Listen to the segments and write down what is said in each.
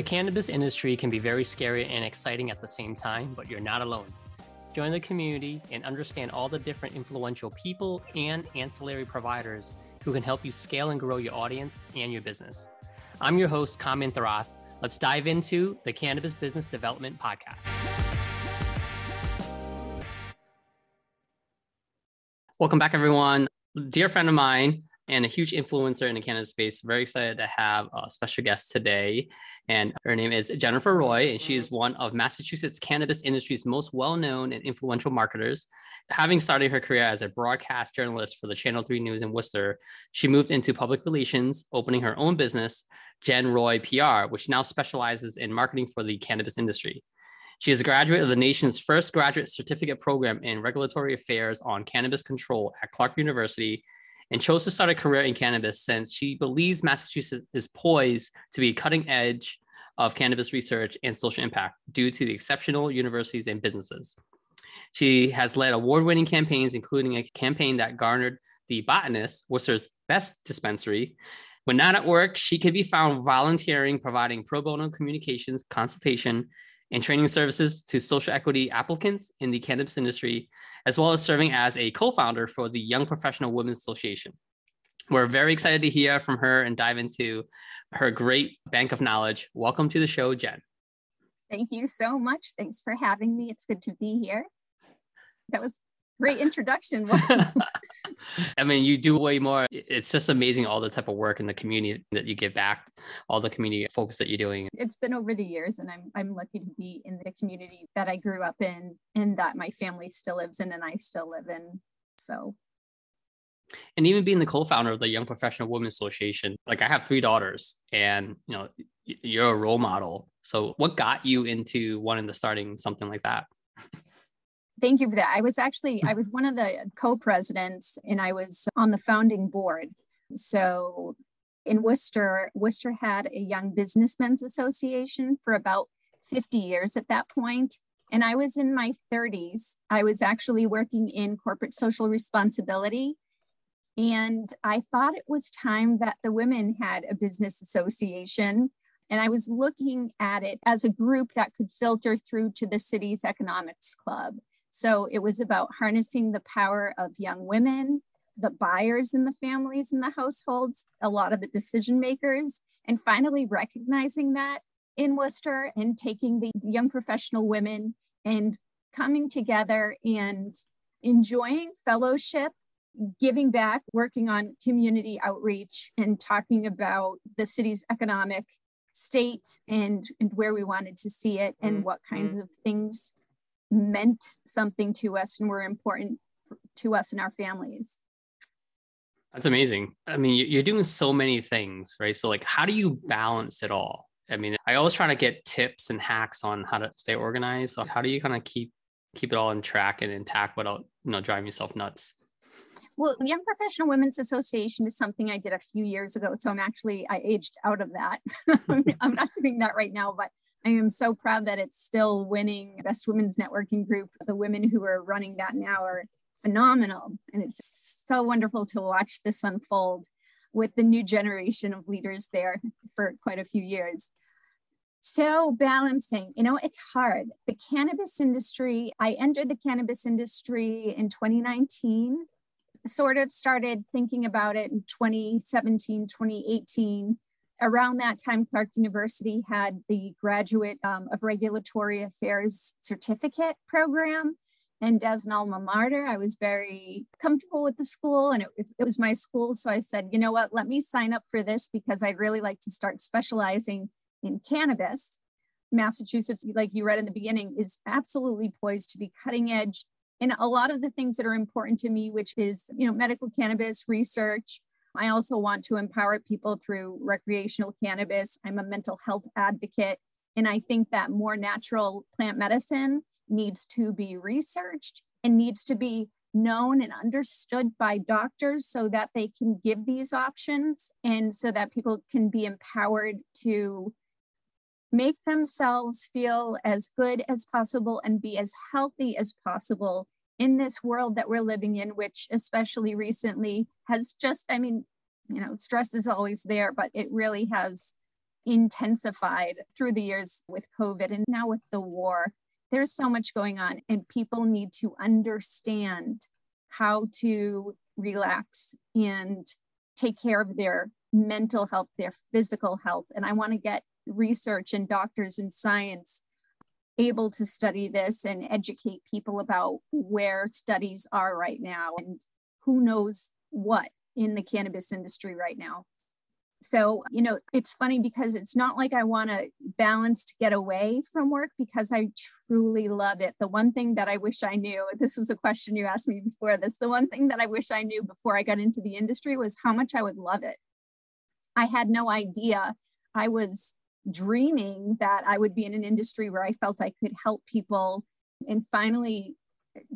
The cannabis industry can be very scary and exciting at the same time, but you're not alone. Join the community and understand all the different influential people and ancillary providers who can help you scale and grow your audience and your business. I'm your host, Kham Inthirath. Let's dive into the Cannabis Business Development Podcast. Welcome back, everyone. Dear friend of mine, and a huge influencer in the cannabis space. Very excited to have a special guest today. And her name is Jennifer Roy, and she is mm-hmm. one of Massachusetts cannabis industry's most well known and influential marketers. Having started her career as a broadcast journalist for the Channel 3 News in Worcester, she moved into public relations, opening her own business, Jen Roy PR, which now specializes in marketing for the cannabis industry. She is a graduate of the nation's first graduate certificate program in regulatory affairs on cannabis control at Clark University and chose to start a career in cannabis since she believes Massachusetts is poised to be cutting edge of cannabis research and social impact due to the exceptional universities and businesses. She has led award winning campaigns, including a campaign that garnered the Botanist, Worcester's best dispensary. When not at work, she can be found volunteering, providing pro bono communications, consultation, and training services to social equity applicants in the cannabis industry, as well as serving as a co founder for the Young Professional Women's Association. We're very excited to hear from her and dive into her great bank of knowledge. Welcome to the show, Jen. Thank you so much. Thanks for having me. It's good to be here. That was great introduction. I mean, you do way more. It's just amazing all the type of work in the community that you give back, all the community focus that you're doing. It's been over the years, and I'm I'm lucky to be in the community that I grew up in, and that my family still lives in, and I still live in. So. And even being the co-founder of the Young Professional Women Association, like I have three daughters, and you know, you're a role model. So, what got you into wanting to starting something like that? Thank you for that. I was actually hmm. I was one of the co-presidents and I was on the founding board. So in Worcester, Worcester had a young businessmen's association for about 50 years at that point. And I was in my 30s. I was actually working in corporate social responsibility. And I thought it was time that the women had a business association. And I was looking at it as a group that could filter through to the city's economics club. So it was about harnessing the power of young women, the buyers in the families and the households, a lot of the decision makers, and finally recognizing that in Worcester and taking the young professional women and coming together and enjoying fellowship, giving back, working on community outreach, and talking about the city's economic state and, and where we wanted to see it and mm-hmm. what kinds of things meant something to us and were important to us and our families. That's amazing. I mean, you're doing so many things, right? So, like, how do you balance it all? I mean, I always try to get tips and hacks on how to stay organized. So, how do you kind of keep keep it all in track and intact without, you know, driving yourself nuts? Well, Young Professional Women's Association is something I did a few years ago. So I'm actually I aged out of that. I'm not doing that right now, but I am so proud that it's still winning Best Women's Networking Group. The women who are running that now are phenomenal. And it's so wonderful to watch this unfold with the new generation of leaders there for quite a few years. So, balancing, you know, it's hard. The cannabis industry, I entered the cannabis industry in 2019, sort of started thinking about it in 2017, 2018 around that time, Clark University had the Graduate um, of Regulatory Affairs Certificate program. And as an alma mater, I was very comfortable with the school and it, it was my school. So I said, you know what, let me sign up for this because I'd really like to start specializing in cannabis. Massachusetts, like you read in the beginning, is absolutely poised to be cutting edge in a lot of the things that are important to me, which is, you know, medical cannabis research, I also want to empower people through recreational cannabis. I'm a mental health advocate. And I think that more natural plant medicine needs to be researched and needs to be known and understood by doctors so that they can give these options and so that people can be empowered to make themselves feel as good as possible and be as healthy as possible in this world that we're living in, which especially recently has just, I mean, you know, stress is always there, but it really has intensified through the years with COVID and now with the war. There's so much going on, and people need to understand how to relax and take care of their mental health, their physical health. And I want to get research and doctors and science able to study this and educate people about where studies are right now and who knows what in the cannabis industry right now. So, you know, it's funny because it's not like I want to balance to get away from work because I truly love it. The one thing that I wish I knew, this was a question you asked me before this, the one thing that I wish I knew before I got into the industry was how much I would love it. I had no idea. I was dreaming that I would be in an industry where I felt I could help people and finally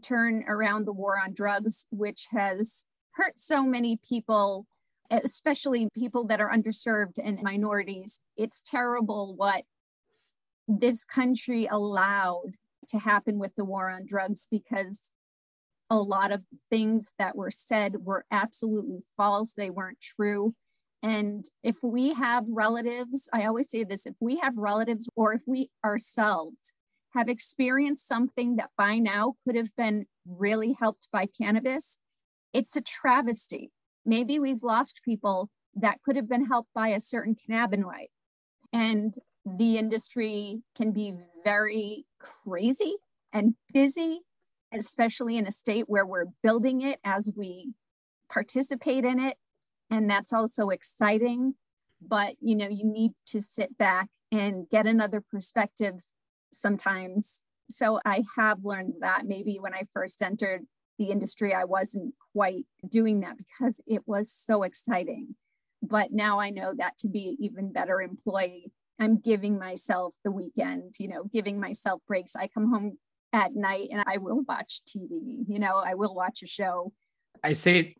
turn around the war on drugs, which has hurt so many people especially people that are underserved and minorities. It's terrible what this country allowed to happen with the war on drugs because a lot of things that were said were absolutely false, they weren't true. And if we have relatives, I always say this if we have relatives or if we ourselves have experienced something that by now could have been really helped by cannabis, it's a travesty maybe we've lost people that could have been helped by a certain cannabinoid. And the industry can be very crazy and busy, especially in a state where we're building it as we participate in it. And that's also exciting. But you know, you need to sit back and get another perspective sometimes. So I have learned that maybe when I first entered the industry, I wasn't quite doing that because it was so exciting. But now I know that to be even better employee, I'm giving myself the weekend, you know, giving myself breaks. I come home at night and I will watch TV, you know, I will watch a show. I say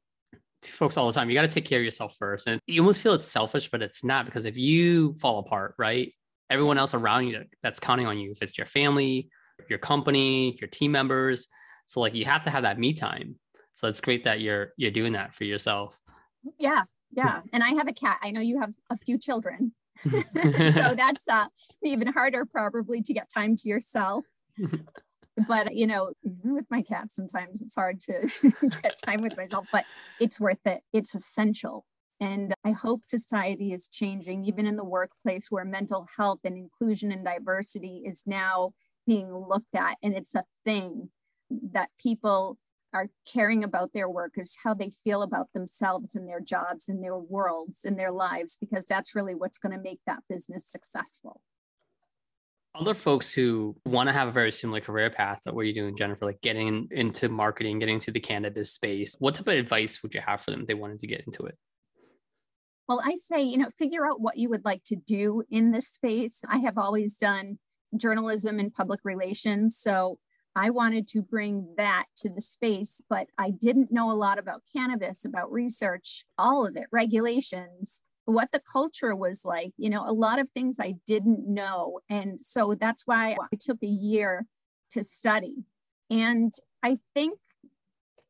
to folks all the time, you got to take care of yourself first. And you almost feel it's selfish, but it's not because if you fall apart, right? Everyone else around you that's counting on you, if it's your family, your company, your team members, so like you have to have that me time. So it's great that you're you're doing that for yourself. Yeah, yeah. And I have a cat. I know you have a few children. so that's uh, even harder probably to get time to yourself. but you know, with my cat, sometimes it's hard to get time with myself, but it's worth it. It's essential. And I hope society is changing, even in the workplace where mental health and inclusion and diversity is now being looked at and it's a thing that people are caring about their workers, how they feel about themselves and their jobs and their worlds and their lives, because that's really what's going to make that business successful. Other folks who want to have a very similar career path that what you're doing, Jennifer, like getting into marketing, getting into the cannabis space, what type of advice would you have for them if they wanted to get into it? Well, I say, you know, figure out what you would like to do in this space. I have always done journalism and public relations. So I wanted to bring that to the space, but I didn't know a lot about cannabis, about research, all of it, regulations, what the culture was like, you know, a lot of things I didn't know. And so that's why I took a year to study. And I think,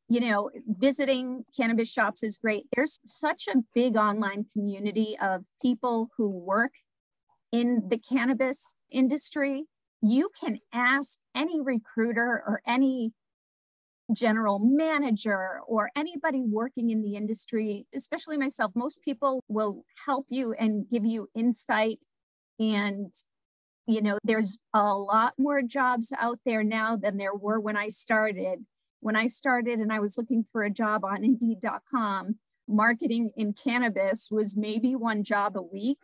you know, visiting cannabis shops is great. There's such a big online community of people who work in the cannabis industry you can ask any recruiter or any general manager or anybody working in the industry, especially myself, most people will help you and give you insight. And, you know, there's a lot more jobs out there now than there were when I started. When I started and I was looking for a job on Indeed.com, marketing in cannabis was maybe one job a week.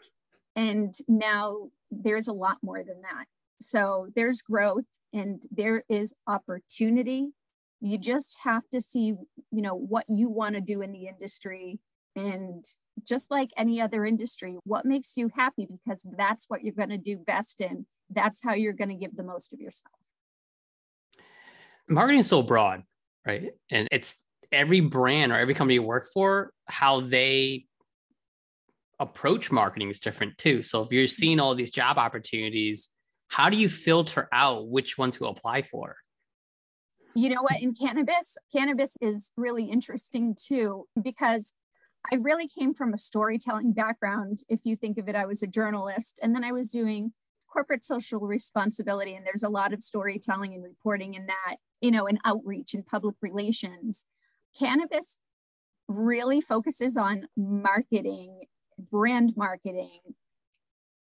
And now there's a lot more than that. So there's growth and there is opportunity. You just have to see, you know, what you want to do in the industry and just like any other industry, what makes you happy because that's what you're going to do best in. That's how you're going to give the most of yourself. Marketing is so broad, right? And it's every brand or every company you work for, how they approach marketing is different too. So if you're seeing all these job opportunities, how do you filter out which one to apply for? You know what? In cannabis, cannabis is really interesting too, because I really came from a storytelling background. If you think of it, I was a journalist, and then I was doing corporate social responsibility, and there's a lot of storytelling and reporting in that, you know, and outreach and public relations. Cannabis really focuses on marketing, brand marketing,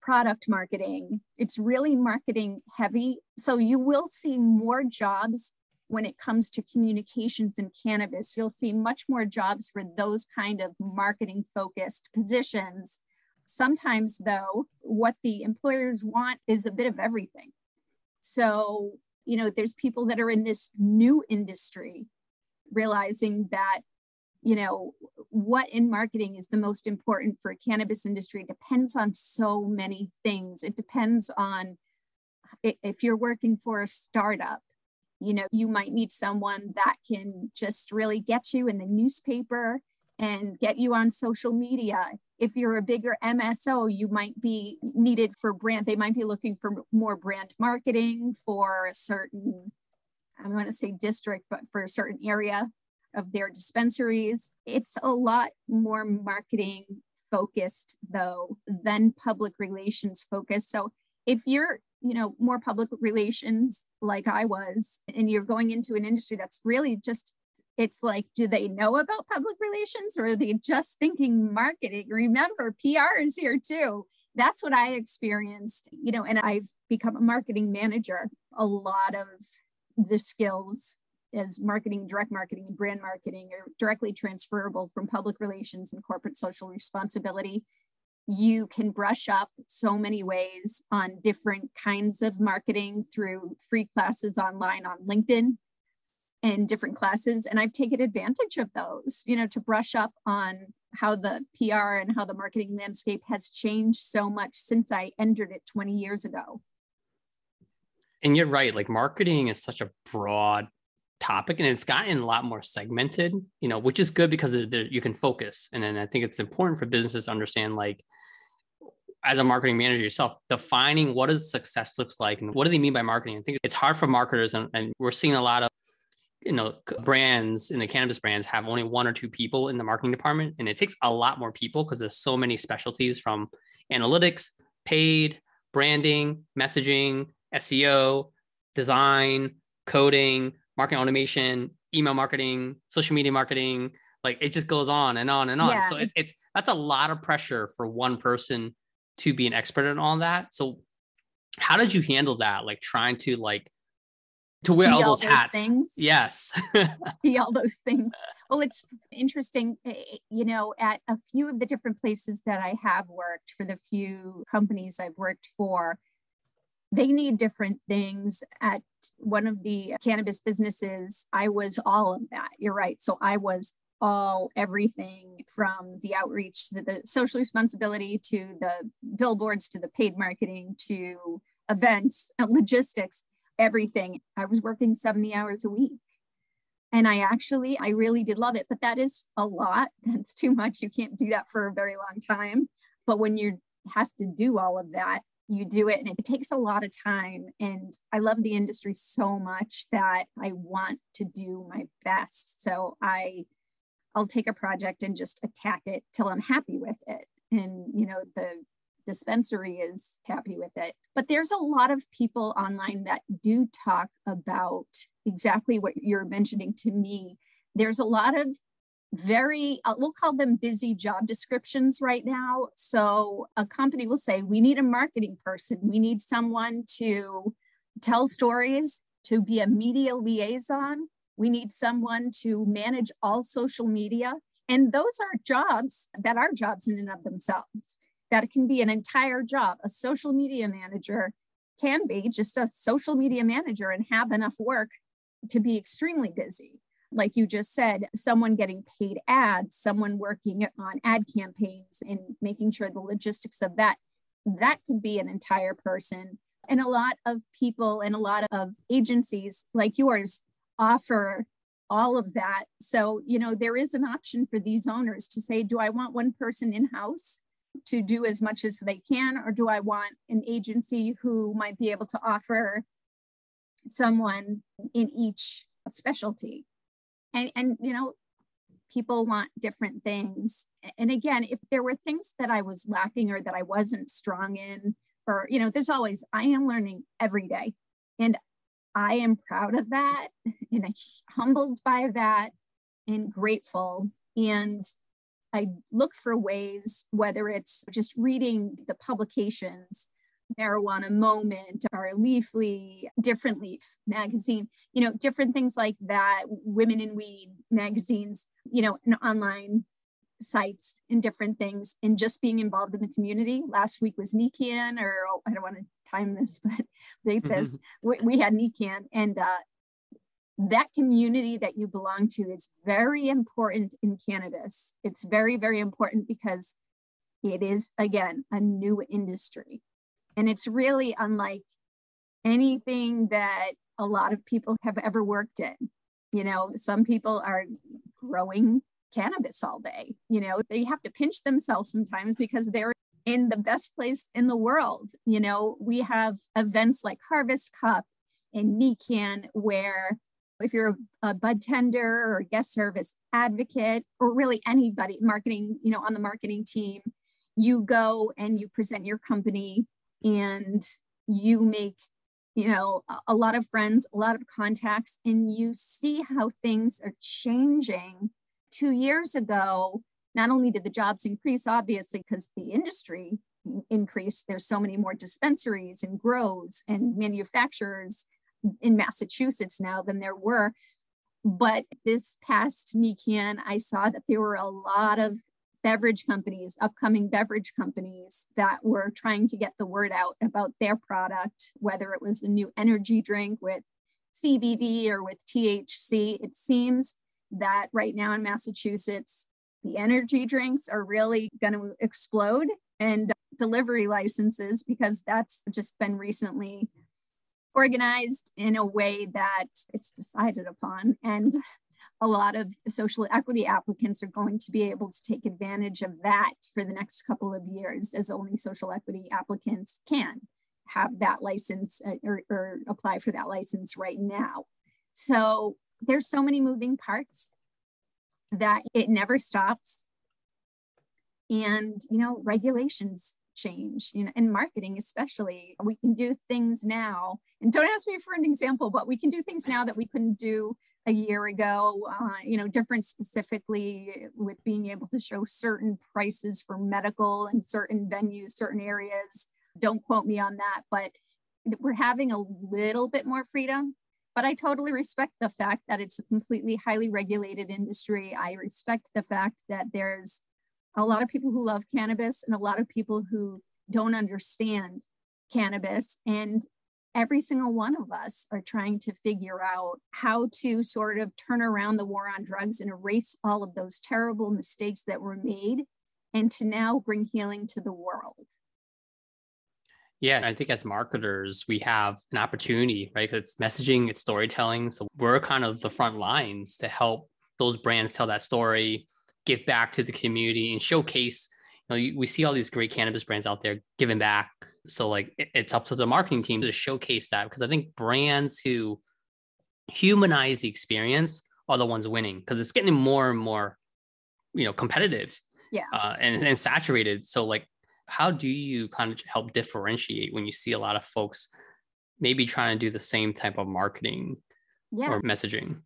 product marketing. It's really marketing heavy. So you will see more jobs when it comes to communications in cannabis. You'll see much more jobs for those kind of marketing focused positions. Sometimes, though, what the employers want is a bit of everything. So, you know, there's people that are in this new industry realizing that you know what in marketing is the most important for a cannabis industry depends on so many things it depends on if you're working for a startup you know you might need someone that can just really get you in the newspaper and get you on social media if you're a bigger mso you might be needed for brand they might be looking for more brand marketing for a certain i'm going to say district but for a certain area of their dispensaries. It's a lot more marketing focused though than public relations focused. So if you're, you know, more public relations like I was, and you're going into an industry that's really just it's like, do they know about public relations or are they just thinking marketing? Remember, PR is here too. That's what I experienced, you know, and I've become a marketing manager. A lot of the skills as marketing, direct marketing, and brand marketing are directly transferable from public relations and corporate social responsibility. You can brush up so many ways on different kinds of marketing through free classes online on LinkedIn and different classes. And I've taken advantage of those, you know, to brush up on how the PR and how the marketing landscape has changed so much since I entered it 20 years ago. And you're right, like marketing is such a broad topic and it's gotten a lot more segmented you know which is good because you can focus and then i think it's important for businesses to understand like as a marketing manager yourself defining what does success looks like and what do they mean by marketing i think it's hard for marketers and, and we're seeing a lot of you know brands in the cannabis brands have only one or two people in the marketing department and it takes a lot more people because there's so many specialties from analytics paid branding messaging seo design coding marketing automation, email marketing, social media marketing. Like it just goes on and on and on. Yeah. So it's, it's that's a lot of pressure for one person to be an expert in all that. So how did you handle that? Like trying to like to wear all, all those, hats. Things. Yes. be all those things. Well, it's interesting, eh, eh, you know, at a few of the different places that I have worked for the few companies I've worked for, they need different things. At one of the cannabis businesses, I was all of that. You're right. So I was all everything from the outreach to the social responsibility to the billboards to the paid marketing to events and logistics everything. I was working 70 hours a week. And i actually i really did love it but that is a lot. That's too much. You can't do that for a very long time. But when you have to do all of that you do it and it takes a lot of time. And i love the industry so much that i want to do my best. So i i'll take a project and just attack it till i'm happy with it. And you know the dispensary is happy with it. But there's a lot of people online that do talk about exactly what you're mentioning to me. There's a lot of very, uh, we'll call them busy job descriptions right now. So a company will say, we need a marketing person, we need someone to tell stories, to be a media liaison, we need someone to manage all social media. And those are jobs that are jobs in and of themselves. That can be an entire job. A social media manager can be just a social media manager and have enough work to be extremely busy like you just said, someone getting paid ads, someone working on ad campaigns and making sure the logistics of that, that could be an entire person. And a lot of people and a lot of agencies like yours offer all of that. So, you know, there is an option for these owners to say, do I want one person in house to do as much as they can, or do I want an agency who might be able to offer someone in each specialty? and and you know people want different things. And again, if there were things that I was lacking or that I wasn't strong in, or, you know, there's always, I am learning every day. And I am proud of that and i humbled by that and grateful. And I look for ways, whether it's just reading the publications, Marijuana Moment or Leafly, Different Leaf magazine, you know, different things like that, Women in Weed magazines, you know, and online sites and different things, and just being involved in the community. Last week was NECANN, or oh, I don't want to time this, but date this. We, we, had NECANN, and uh, that community that you belong to is very important in cannabis. It's very, very important because it is, again, a new industry. And it's really unlike anything that a lot of people have ever worked in. You know, some people are growing cannabis all day. You know, they have to pinch themselves sometimes because they're in the best place in the world. You know, we have events like Harvest Cup and NECANN where if you're a bud tender or guest service advocate or really anybody marketing you know on the marketing team you go and you present your company and you make you know a lot of friends a lot of contacts and you see how things are changing two years ago not only did the jobs increase obviously because the industry increased there's so many more dispensaries and grows and manufacturers in Massachusetts now than there were. But this past NECANN, I saw that there were a lot of beverage companies, upcoming beverage companies that were trying to get the word out about their product, whether it was a new energy drink with CBD or with THC. It seems that right now in Massachusetts, the energy drinks are really going to explode and delivery licenses because that's just been recently organized in a way that it's decided upon. And a lot of social equity applicants are going to be able to take advantage of that for the next couple of years, as only social equity applicants can have that license uh, or, or apply for that license right now. So there's so many moving parts that it never stops. And, you know, regulations change you know in marketing especially. We can do things now and don't ask me for an example but we can do things now that we couldn't do a year ago uh, you know different specifically with being able to show certain prices for medical and certain venues certain areas. Don't quote me on that but we're having a little bit more freedom but I totally respect the fact that it's a completely highly regulated industry. I respect the fact that there's a lot of people who love cannabis and a lot of people who don't understand cannabis. And every single one of us are trying to figure out how to sort of turn around the war on drugs and erase all of those terrible mistakes that were made and to now bring healing to the world. Yeah, I think as marketers, we have an opportunity, right? It's messaging, it's storytelling. So we're kind of the front lines to help those brands tell that story, give back to the community and showcase you know we see all these great cannabis brands out there giving back so like it's up to the marketing team to showcase that because i think brands who humanize the experience are the ones winning because it's getting more and more you know competitive yeah uh, and, and saturated so like how do you kind of help differentiate when you see a lot of folks maybe trying to do the same type of marketing yeah. or messaging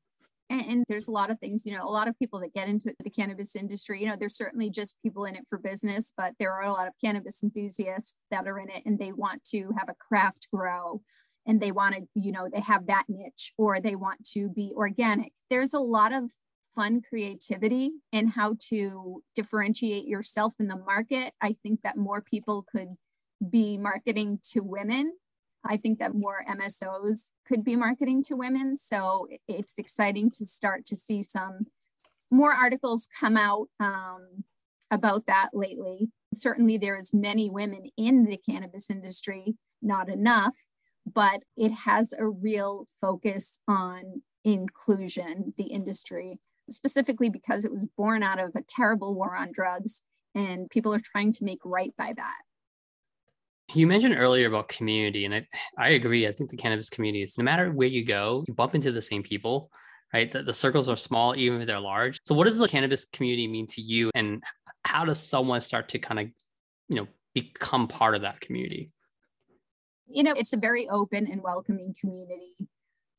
and, and, there's a lot of things you know a lot of people that get into the cannabis industry you know there's certainly just people in it for business but there are a lot of cannabis enthusiasts that are in it and they want to have a craft grow and they want to you know they have that niche or they want to be organic there's a lot of fun creativity in how to differentiate yourself in the market i think that more people could be marketing to women I think that more MSOs could be marketing to women. So it's exciting to start to see some more articles come out um, about that lately. Certainly, there's many women in the cannabis industry, not enough, but it has a real focus on inclusion, the industry, specifically because it was born out of a terrible war on drugs, and people are trying to make right by that. You mentioned earlier about community, and I, I agree. I think the cannabis community is no matter where you go, you bump into the same people, right? The, the circles are small, even if they're large. So, what does the cannabis community mean to you, and how does someone start to kind of, you know, become part of that community? You know, it's a very open and welcoming community.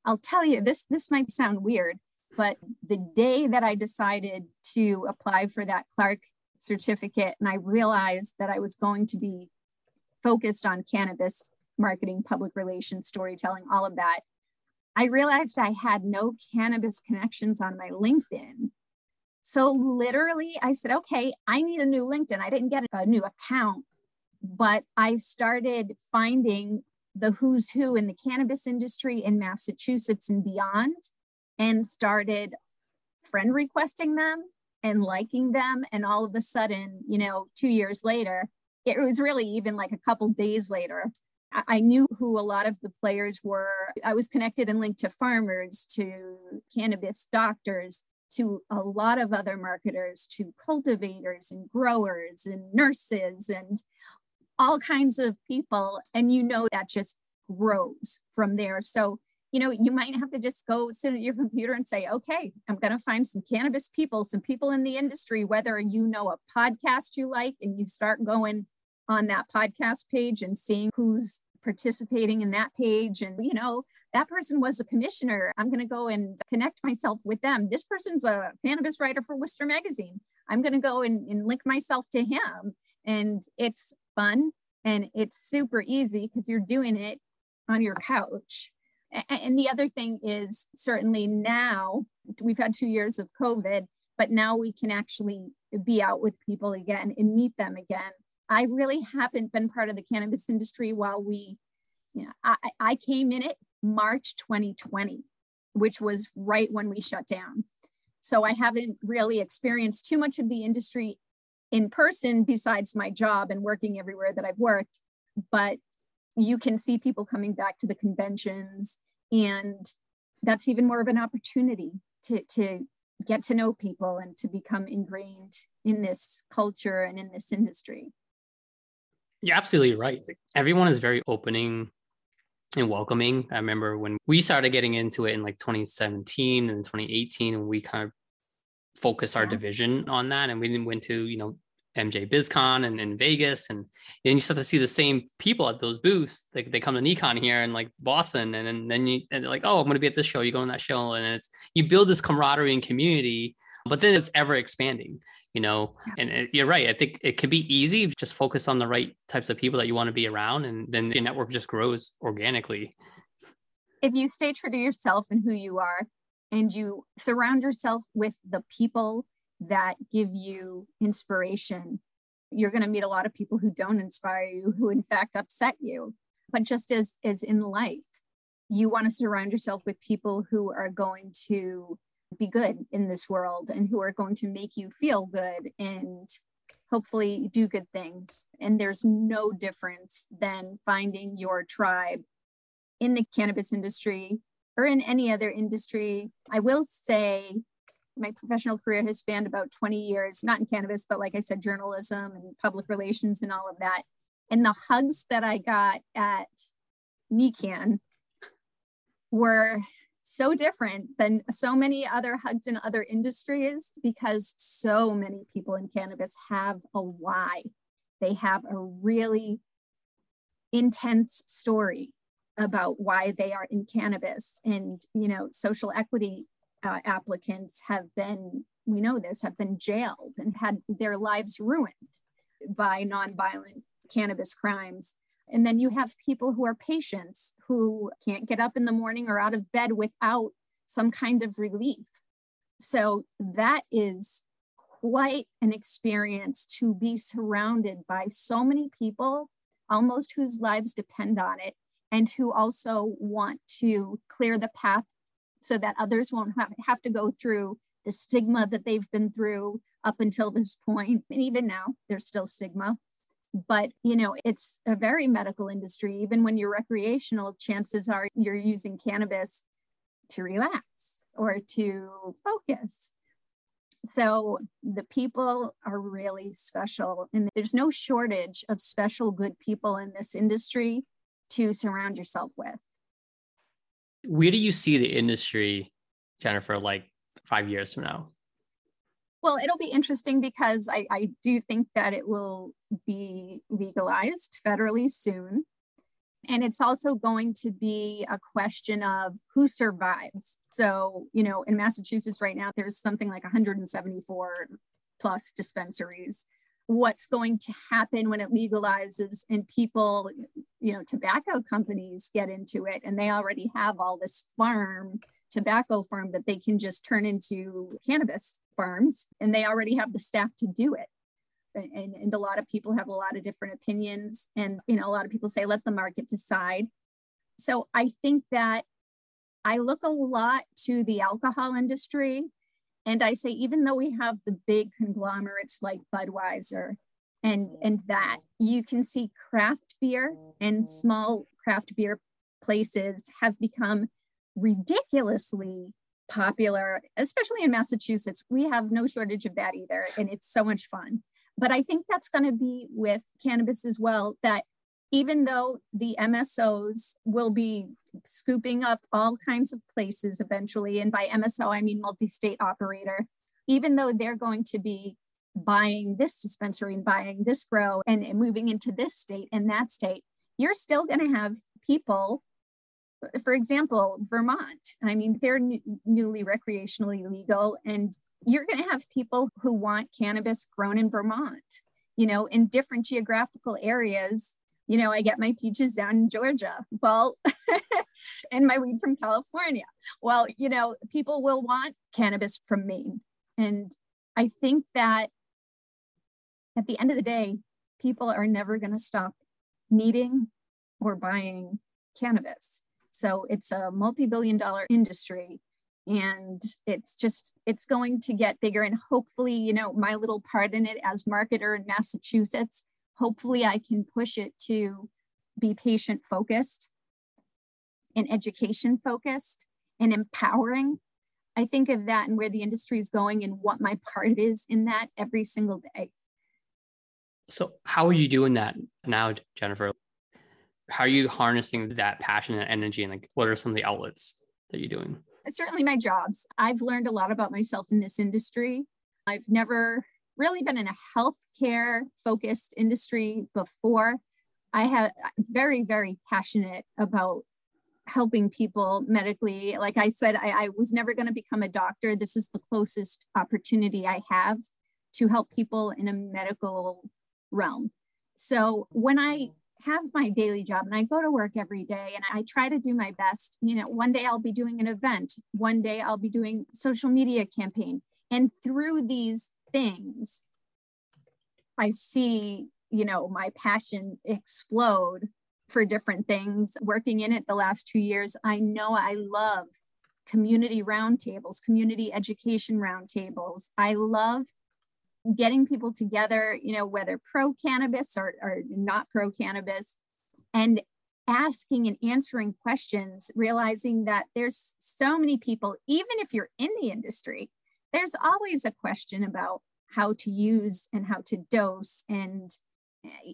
I'll tell you this. This might sound weird, but the day that I decided to apply for that Clark certificate, and I realized that I was going to be focused on cannabis marketing, public relations, storytelling, all of that, I realized I had no cannabis connections on my LinkedIn. So literally, I said, okay, I need a new LinkedIn. I didn't get a new account, but I started finding the who's who in the cannabis industry in Massachusetts and beyond, and started friend requesting them and liking them. And all of a sudden, you know, two years later, it was really even like a couple days later, I knew who a lot of the players were. I was connected and linked to farmers, to cannabis doctors, to a lot of other marketers, to cultivators and growers and nurses and all kinds of people. And you know that just grows from there. So, you know, you might have to just go sit at your computer and say, okay, I'm going to find some cannabis people, some people in the industry, whether you know a podcast you like and you start going on that podcast page and seeing who's participating in that page. And you know that person was a commissioner. I'm going to go and connect myself with them. This person's a cannabis writer for worcester magazine. I'm going to go and, and link myself to him. And it's fun and it's super easy because you're doing it on your couch and the other thing is certainly now we've had two years of covid but now we can actually be out with people again and meet them again I really haven't been part of the cannabis industry while we, you know, I, I came in it March 2020, which was right when we shut down. So I haven't really experienced too much of the industry in person besides my job and working everywhere that I've worked. But you can see people coming back to the conventions, and that's even more of an opportunity to, to get to know people and to become ingrained in this culture and in this industry. You're absolutely right. Everyone is very opening and welcoming. I remember when we started getting into it in like 2017 and 2018, and we kind of focused our yeah. division on that. And we didn't went to, you know, MJ BizCon and in Vegas. And then you start to see the same people at those booths. Like they come to NECANN here in like Boston. And then, then you and like, oh, I'm going to be at this show. You go on that show. And it's, you build this camaraderie and community, but then it's ever expanding you know and it, you're right i think it can be easy just focus on the right types of people that you want to be around and then your network just grows organically if you stay true to yourself and who you are and you surround yourself with the people that give you inspiration you're going to meet a lot of people who don't inspire you who in fact upset you but just as as in life you want to surround yourself with people who are going to be good in this world and who are going to make you feel good and hopefully do good things. And there's no difference than finding your tribe in the cannabis industry or in any other industry. I will say my professional career has spanned about 20 years, not in cannabis, but like I said, journalism and public relations and all of that. And the hugs that I got at NECANN were so different than so many other hugs in other industries because so many people in cannabis have a why. They have a really intense story about why they are in cannabis. And, you know, social equity uh, applicants have been, we know this, have been jailed and had their lives ruined by nonviolent cannabis crimes. And then you have people who are patients who can't get up in the morning or out of bed without some kind of relief. So that is quite an experience to be surrounded by so many people, almost whose lives depend on it, and who also want to clear the path so that others won't have, to go through the stigma that they've been through up until this. And even now, there's still stigma. But you know it's a very medical industry. Even when you're recreational chances are you're using cannabis to relax or to focus. So the people are really special and there's no shortage of special good people in this industry to surround yourself with where do you see the industry Jennifer, like five years from now? Well, it'll be interesting because I, I do think that it will be legalized federally soon. And it's also going to be a question of who survives. So, you know, in Massachusetts right now, there's something like 174 plus dispensaries. What's going to happen when it legalizes and people, you know, tobacco companies get into it and they already have all this farm tobacco farm that they can just turn into cannabis farms and they already have the staff to do it. And, and a lot of people have a lot of different opinions and you know a lot of people say let the market decide. So i think that i look a lot to the alcohol industry and i say even though we have the big conglomerates like budweiser and mm-hmm. and that you can see craft beer and small craft beer places have become ridiculously popular, especially in Massachusetts. We have no shortage of that either. And it's so much fun. But I think that's going to be with cannabis as well, that even though the MSOs will be scooping up all kinds of places eventually, and by MSO, I mean multi state operator, even though they're going to be buying this dispensary and buying this grow and, and moving into this state and that state, you're still going to have people for example, Vermont, I mean, they're newly recreationally legal, and you're going to have people who want cannabis grown in Vermont, you know, in different geographical areas. You know, I get my peaches down in Georgia, well, and my weed from California. Well, you know, people will want cannabis from Maine. And I think that at the end of the day, people are never going to stop needing or buying cannabis. So it's a multi-billion dollar industry and it's just it's going to get bigger and hopefully you know my little part in it as marketer in massachusetts hopefully i can push it to be patient focused and education focused and empowering. I think of that and where the industry is going and what my part is in that every single day. So how are you doing that now jennifer? How are you harnessing that passion and energy and like what are some of the outlets that you're doing? Certainly my jobs. I've learned a lot about myself in this industry. I've never really been in a healthcare focused industry before i have very very passionate about helping people medically like i said i, I was never going to become a doctor this is the closest opportunity i have to help people in a medical realm so when i have my daily job and I go to work every day and I try to do my best. You know, one day I'll be doing an event, one day I'll be doing social media campaign. And through these things, I see, you know, my passion explode for different things. Working in it the last two years, I know I love community roundtables, community education roundtables. I love getting people together, you know, whether pro cannabis or, or not pro cannabis, and asking and answering questions, realizing that there's so many people, even if you're in the industry, there's always a question about how to use and how to dose and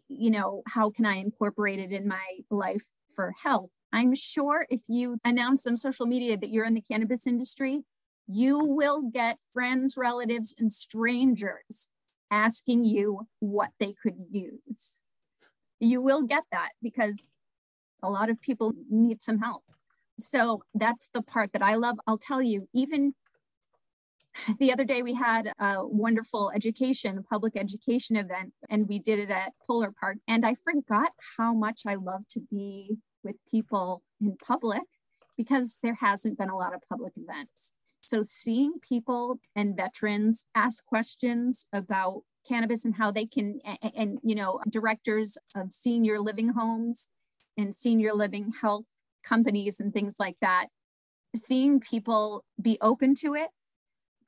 you know how can i incorporate it in my life for health i'm sure if you announce on social media that you're in the cannabis industry you will get friends, relatives, and strangers asking you what they could use. You will get that because a lot of people need some help. So that's the part that I love. I'll tell you, even the other day we had a wonderful education, public education event, and we did it at Polar Park. And I forgot how much I love to be with people in public because there hasn't been a lot of public events. So seeing people and veterans ask questions about cannabis and how they can, and, and you know, directors of senior living homes and senior living health companies and things like that, seeing people be open to it,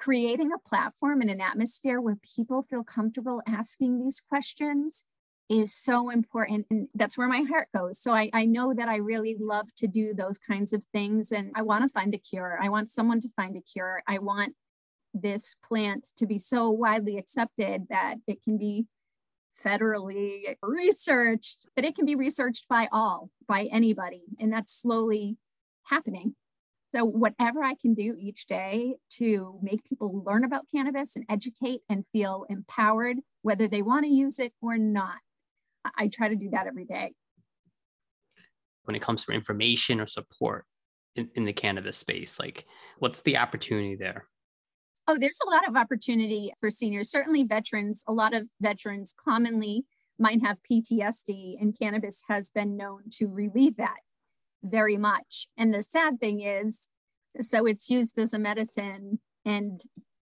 creating a platform and an atmosphere where people feel comfortable asking these questions is so important. And that's where my heart goes. So I, I know that I really love to do those kinds of things. And I want to find a cure. I want someone to find a cure. I want this plant to be so widely accepted that it can be federally researched, that it can be researched by all, by anybody. And that's slowly happening. So, whatever I can do each day to make people learn about cannabis and educate and feel empowered, whether they want to use it or not, I try to do that every day. When it comes to information or support in, in the cannabis space, like what's the opportunity there? Oh, there's a lot of opportunity for seniors, certainly veterans. A lot of veterans commonly might have PTSD, and cannabis has been known to relieve that very much. And the sad thing is, so it's used as a medicine, and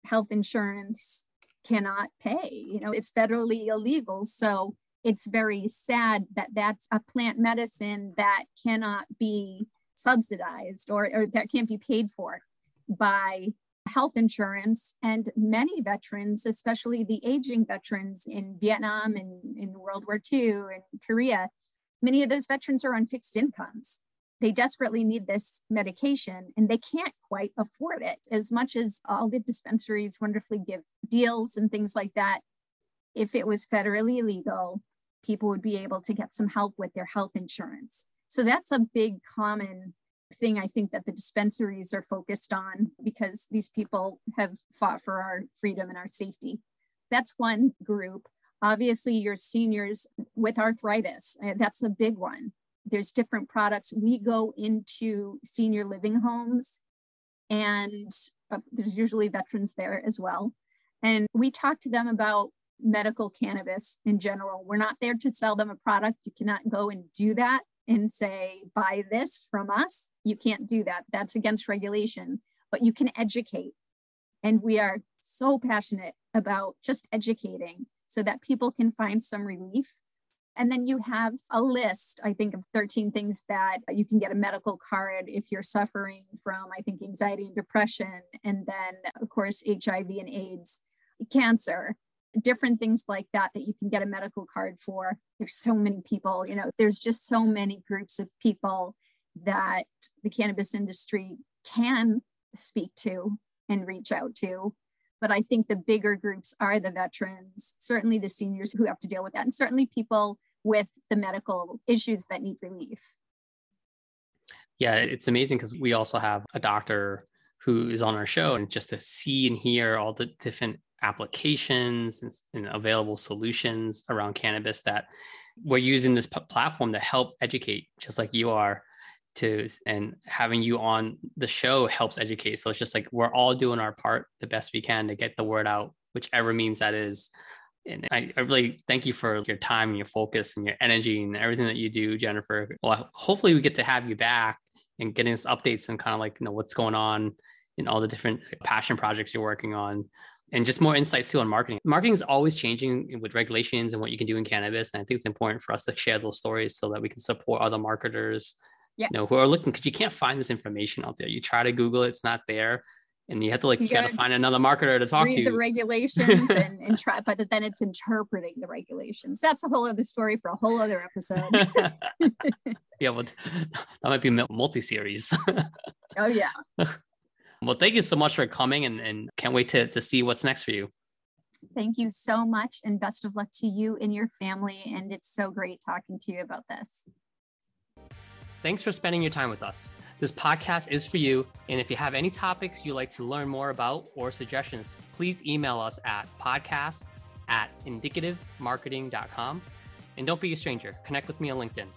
health insurance cannot pay. You know, it's federally illegal. So it's very sad that that's a plant medicine that cannot be subsidized or, or that can't be paid for by health insurance. And many veterans, especially the aging veterans in Vietnam and in World War II and Korea, many of those veterans are on fixed incomes. They desperately need this medication and they can't quite afford it as much as all the dispensaries wonderfully give deals and things like that. If it was federally illegal, people would be able to get some help with their health insurance. So that's a big common thing I think that the dispensaries are focused on because these people have fought for our freedom and our safety. That's one group. Obviously, your seniors with arthritis, eh, that's a big one. There's different products. We go into senior living homes, and uh, there's usually veterans there as well. And we talk to them about medical cannabis in general. We're not there to sell them a product. You cannot go and do that and say, buy this from us. You can't do that. That's against regulation, but you can educate. And we are so passionate about just educating so that people can find some relief. And then you have a list, I think, of 13 things that you can get a medical card if you're suffering from, I think, anxiety and depression. And then, of course, HIV and AIDS, cancer different things like that that you can get a medical card for. There's so many people, you know, there's just so many groups of people that the cannabis industry can speak to and reach out to. But I think the bigger groups are the veterans, certainly the seniors who have to deal with that, and certainly people with the medical issues that need relief. Yeah, it's amazing because we also have a doctor who is on our show, and just to see and hear all the different applications and, and, available solutions around cannabis that we're using this p- platform to help educate just like you are to and having you on the show helps educate so it's just like we're all doing our part the best we can to get the word out whichever means that is and I, I really thank you for your time and your focus and your energy and everything that you do jennifer well hopefully we get to have you back and getting us updates and kind of like you know what's going on in all the different passion projects you're working on and just more insights too on marketing. Marketing is always changing with regulations and what you can do in cannabis. And I think it's important for us to share those stories so that we can support other marketers, yeah. you know, who are looking because you can't find this information out there. You try to Google it, it's not there. And you have to like you, you gotta, gotta, find another marketer to talk read to. the regulations and, and try, but then it's interpreting the regulations. That's a whole other story for a whole other episode. yeah, well, that might be multi-series. oh yeah. Well, thank you so much for coming and, and can't wait to, to see what's next for you. Thank you so much and best of luck to you and your family. And it's so great talking to you about this. Thanks for spending your time with us. This podcast is for you. And if you have any topics you'd like to learn more about or suggestions, please email us at podcast at indicativemarketing.com. And don't be a stranger, connect with me on LinkedIn.